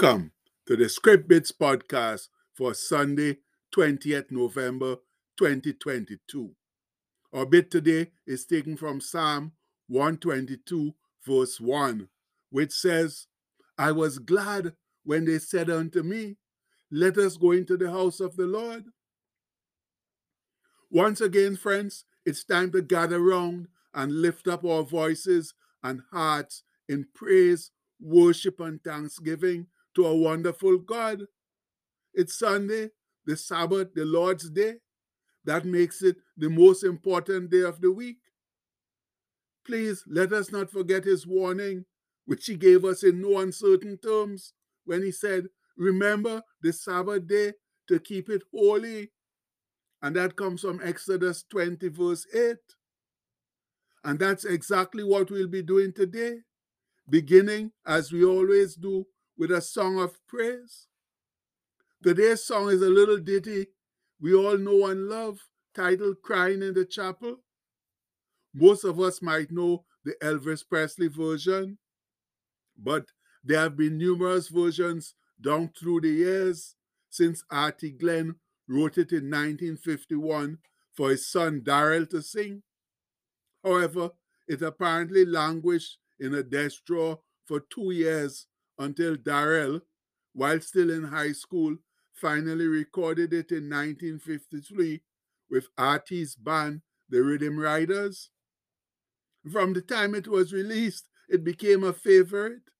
Welcome to the Script Bits podcast for Sunday, 20th November 2022. Our bit today is taken from Psalm 122, verse 1, which says, I was glad when they said unto me, Let us go into the house of the Lord. Once again, friends, it's time to gather round and lift up our voices and hearts in praise worship and thanksgiving to a wonderful God. It's Sunday, the Sabbath, the Lord's Day. That makes it the most important day of the week. Please let us not forget his warning, which he gave us in no uncertain terms when he said, Remember the Sabbath day to keep it holy. And that comes from Exodus 20, verse 8. And that's exactly what we'll be doing today beginning, as we always do, with a song of praise. Today's song is a little ditty we all know and love, titled Crying in the Chapel. Most of us might know the Elvis Presley version, but there have been numerous versions down through the years since Artie Glenn wrote it in 1951 for his son Darrell to sing. However, it apparently languished in a desk drawer for two years until Darrell, while still in high school, finally recorded it in 1953 with Artie's band, the Rhythm Riders. From the time it was released, it became a favorite,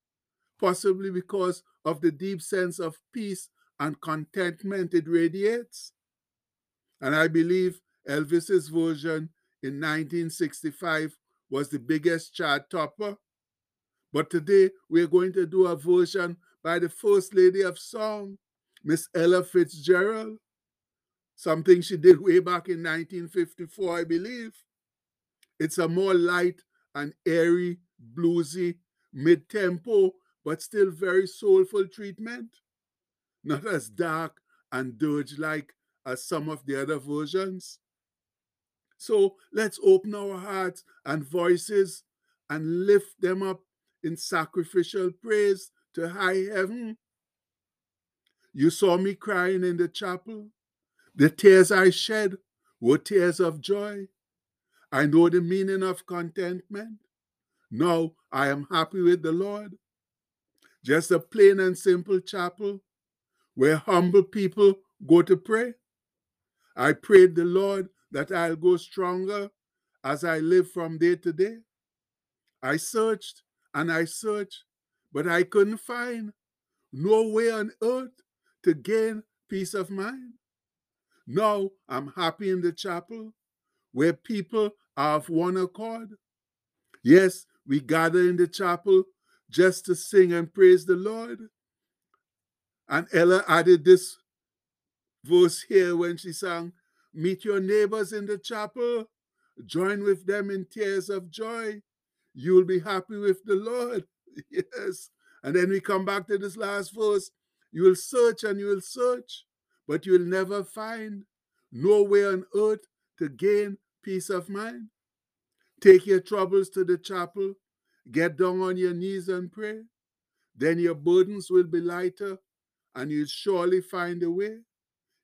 possibly because of the deep sense of peace and contentment it radiates. And I believe Elvis's version in 1965 was the biggest chart topper but today we're going to do a version by the First Lady of Song, Miss Ella Fitzgerald. Something she did way back in 1954, I believe. It's a more light and airy, bluesy, mid tempo, but still very soulful treatment. Not as dark and dirge like as some of the other versions. So let's open our hearts and voices and lift them up in sacrificial praise to high heaven. You saw me crying in the chapel. The tears I shed were tears of joy. I know the meaning of contentment. Now I am happy with the Lord. Just a plain and simple chapel where humble people go to pray. I prayed the Lord that I'll go stronger as I live from day to day. I searched and I searched, but I couldn't find no way on earth to gain peace of mind. Now I'm happy in the chapel where people are of one accord. Yes, we gather in the chapel just to sing and praise the Lord. And Ella added this verse here when she sang, Meet your neighbors in the chapel, join with them in tears of joy you will be happy with the Lord. Yes. And then we come back to this last verse. You will search and you will search, but you will never find no way on earth to gain peace of mind. Take your troubles to the chapel, get down on your knees and pray. Then your burdens will be lighter and you'll surely find a way.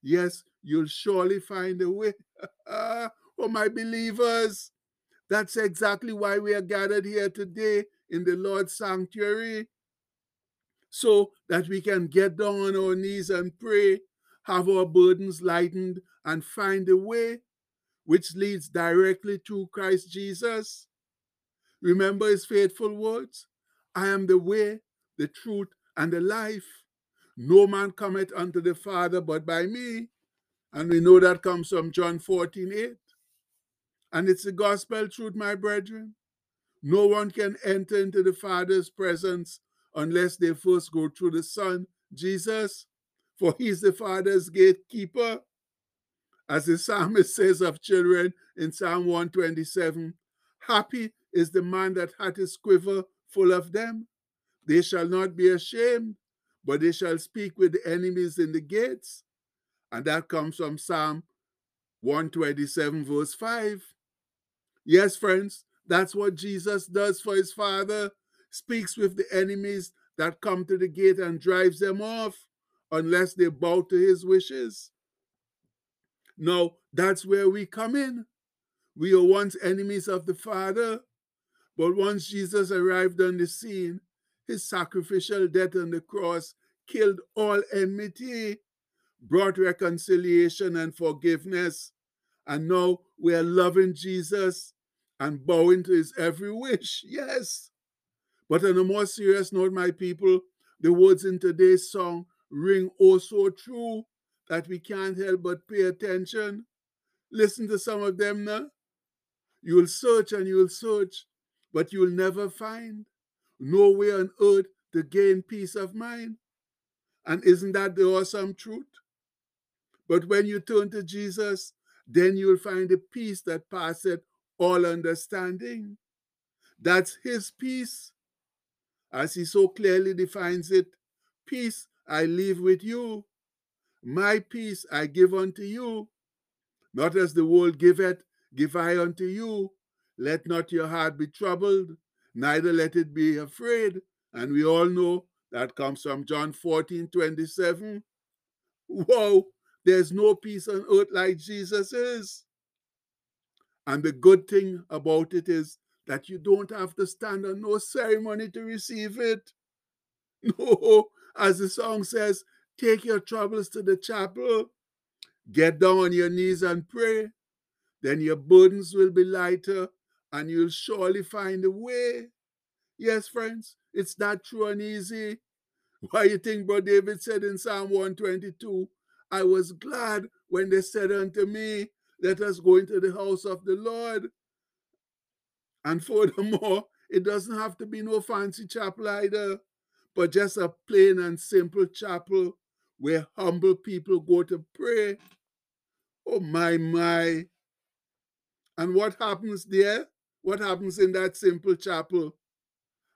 Yes, you'll surely find a way. oh, my believers, that's exactly why we are gathered here today in the Lord's sanctuary. So that we can get down on our knees and pray, have our burdens lightened, and find a way which leads directly to Christ Jesus. Remember his faithful words I am the way, the truth, and the life. No man cometh unto the Father but by me. And we know that comes from John 14 8. And it's the gospel truth, my brethren. No one can enter into the Father's presence unless they first go through the Son, Jesus, for he's the Father's gatekeeper. As the psalmist says of children in Psalm 127 Happy is the man that hath his quiver full of them. They shall not be ashamed, but they shall speak with the enemies in the gates. And that comes from Psalm 127, verse 5. Yes, friends, that's what Jesus does for his Father, speaks with the enemies that come to the gate and drives them off unless they bow to his wishes. Now, that's where we come in. We were once enemies of the Father, but once Jesus arrived on the scene, his sacrificial death on the cross killed all enmity, brought reconciliation and forgiveness. And now we are loving Jesus and bowing to his every wish. Yes. But on a more serious note, my people, the words in today's song ring oh so true that we can't help but pay attention. Listen to some of them now. You will search and you will search, but you will never find. No way on earth to gain peace of mind. And isn't that the awesome truth? But when you turn to Jesus, then you'll find a peace that passeth all understanding. That's his peace. As he so clearly defines it, peace I leave with you. My peace I give unto you. Not as the world giveth, give I unto you. Let not your heart be troubled, neither let it be afraid. And we all know that comes from John 14 27. Whoa, there's no peace on earth like Jesus is. And the good thing about it is that you don't have to stand on no ceremony to receive it. No, as the song says, take your troubles to the chapel, get down on your knees and pray. Then your burdens will be lighter and you'll surely find a way. Yes, friends, it's that true and easy. Why you think Brother David said in Psalm 122, I was glad when they said unto me, Let us go into the house of the Lord. And furthermore, it doesn't have to be no fancy chapel either, but just a plain and simple chapel where humble people go to pray. Oh, my, my. And what happens there? What happens in that simple chapel?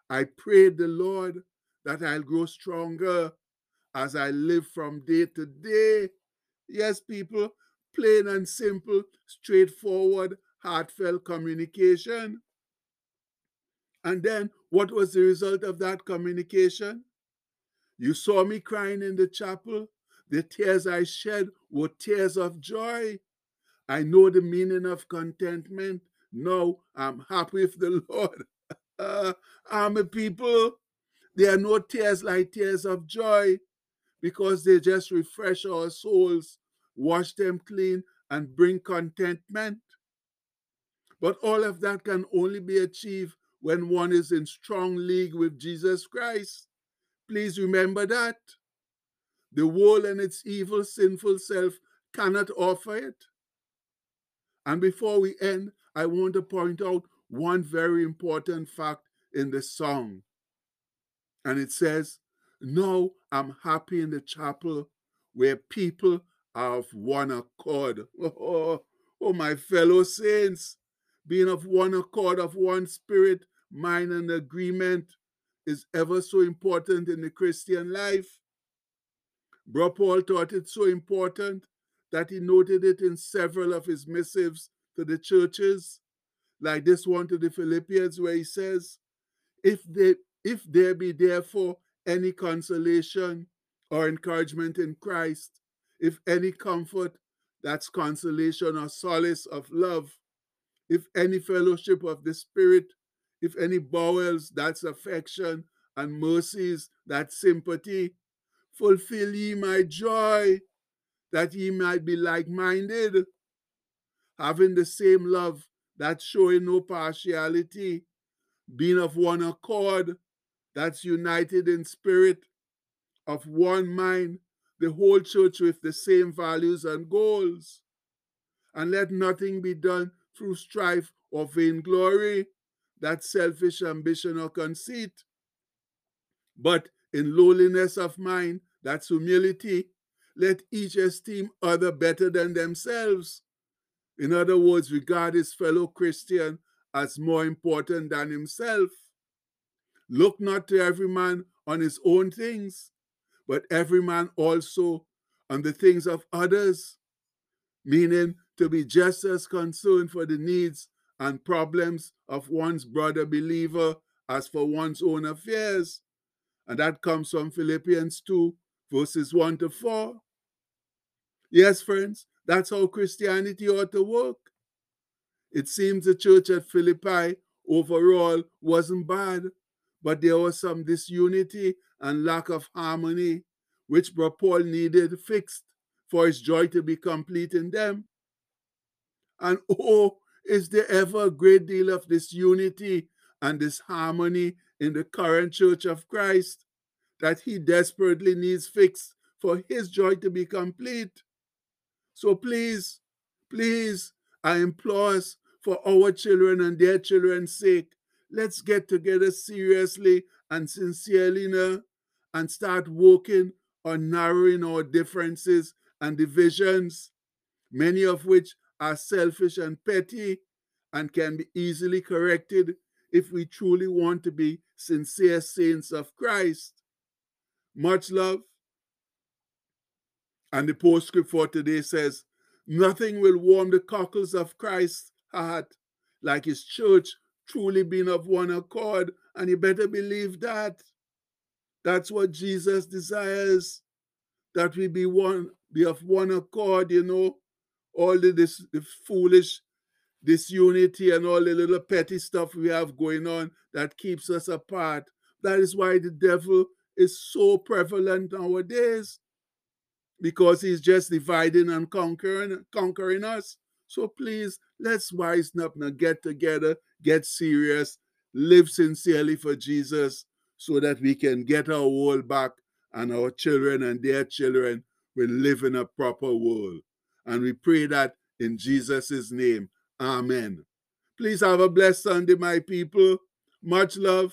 I prayed the Lord that I'll grow stronger as I live from day to day. Yes, people, plain and simple, straightforward, heartfelt communication. And then what was the result of that communication? You saw me crying in the chapel. The tears I shed were tears of joy. I know the meaning of contentment. Now I'm happy with the Lord. I'm a people. There are no tears like tears of joy because they just refresh our souls, wash them clean, and bring contentment. But all of that can only be achieved when one is in strong league with Jesus Christ. Please remember that. The world and its evil, sinful self cannot offer it. And before we end, I want to point out one very important fact in the song. And it says, Now I'm happy in the chapel where people of one accord. Oh, oh, my fellow saints, being of one accord, of one spirit, mind, and agreement is ever so important in the Christian life. Bro Paul thought it so important that he noted it in several of his missives to the churches, like this one to the Philippians, where he says, If they if there be therefore any consolation or encouragement in Christ, if any comfort, that's consolation or solace of love, if any fellowship of the Spirit, if any bowels, that's affection, and mercies, that's sympathy, fulfill ye my joy, that ye might be like minded, having the same love, that's showing no partiality, being of one accord, that's united in spirit, of one mind, the whole church with the same values and goals. And let nothing be done through strife or vainglory, that selfish ambition or conceit, but in lowliness of mind, that's humility, let each esteem other better than themselves. In other words, regard his fellow Christian as more important than himself. Look not to every man on his own things, but every man also on the things of others, meaning to be just as concerned for the needs and problems of one's brother believer as for one's own affairs. And that comes from Philippians 2, verses 1 to 4. Yes, friends, that's how Christianity ought to work. It seems the church at Philippi overall wasn't bad, but there was some disunity and lack of harmony, which Paul needed fixed for his joy to be complete in them. And oh, is there ever a great deal of disunity and disharmony in the current church of Christ that he desperately needs fixed for his joy to be complete? So please, please, I implore us for our children and their children's sake, let's get together seriously and sincerely now and start working on narrowing our differences and divisions, many of which are selfish and petty and can be easily corrected if we truly want to be sincere saints of Christ. Much love. And the postscript for today says, Nothing will warm the cockles of Christ's heart like his church truly being of one accord. And you better believe that. That's what Jesus desires, that we be one, be of one accord, you know. All the, this the foolish disunity and all the little petty stuff we have going on that keeps us apart. That is why the devil is so prevalent nowadays because he's just dividing and conquering, conquering us. So please, let's wise up and get together, get serious, live sincerely for Jesus so that we can get our world back and our children and their children will live in a proper world. And we pray that in Jesus' name. Amen. Please have a blessed Sunday, my people. Much love.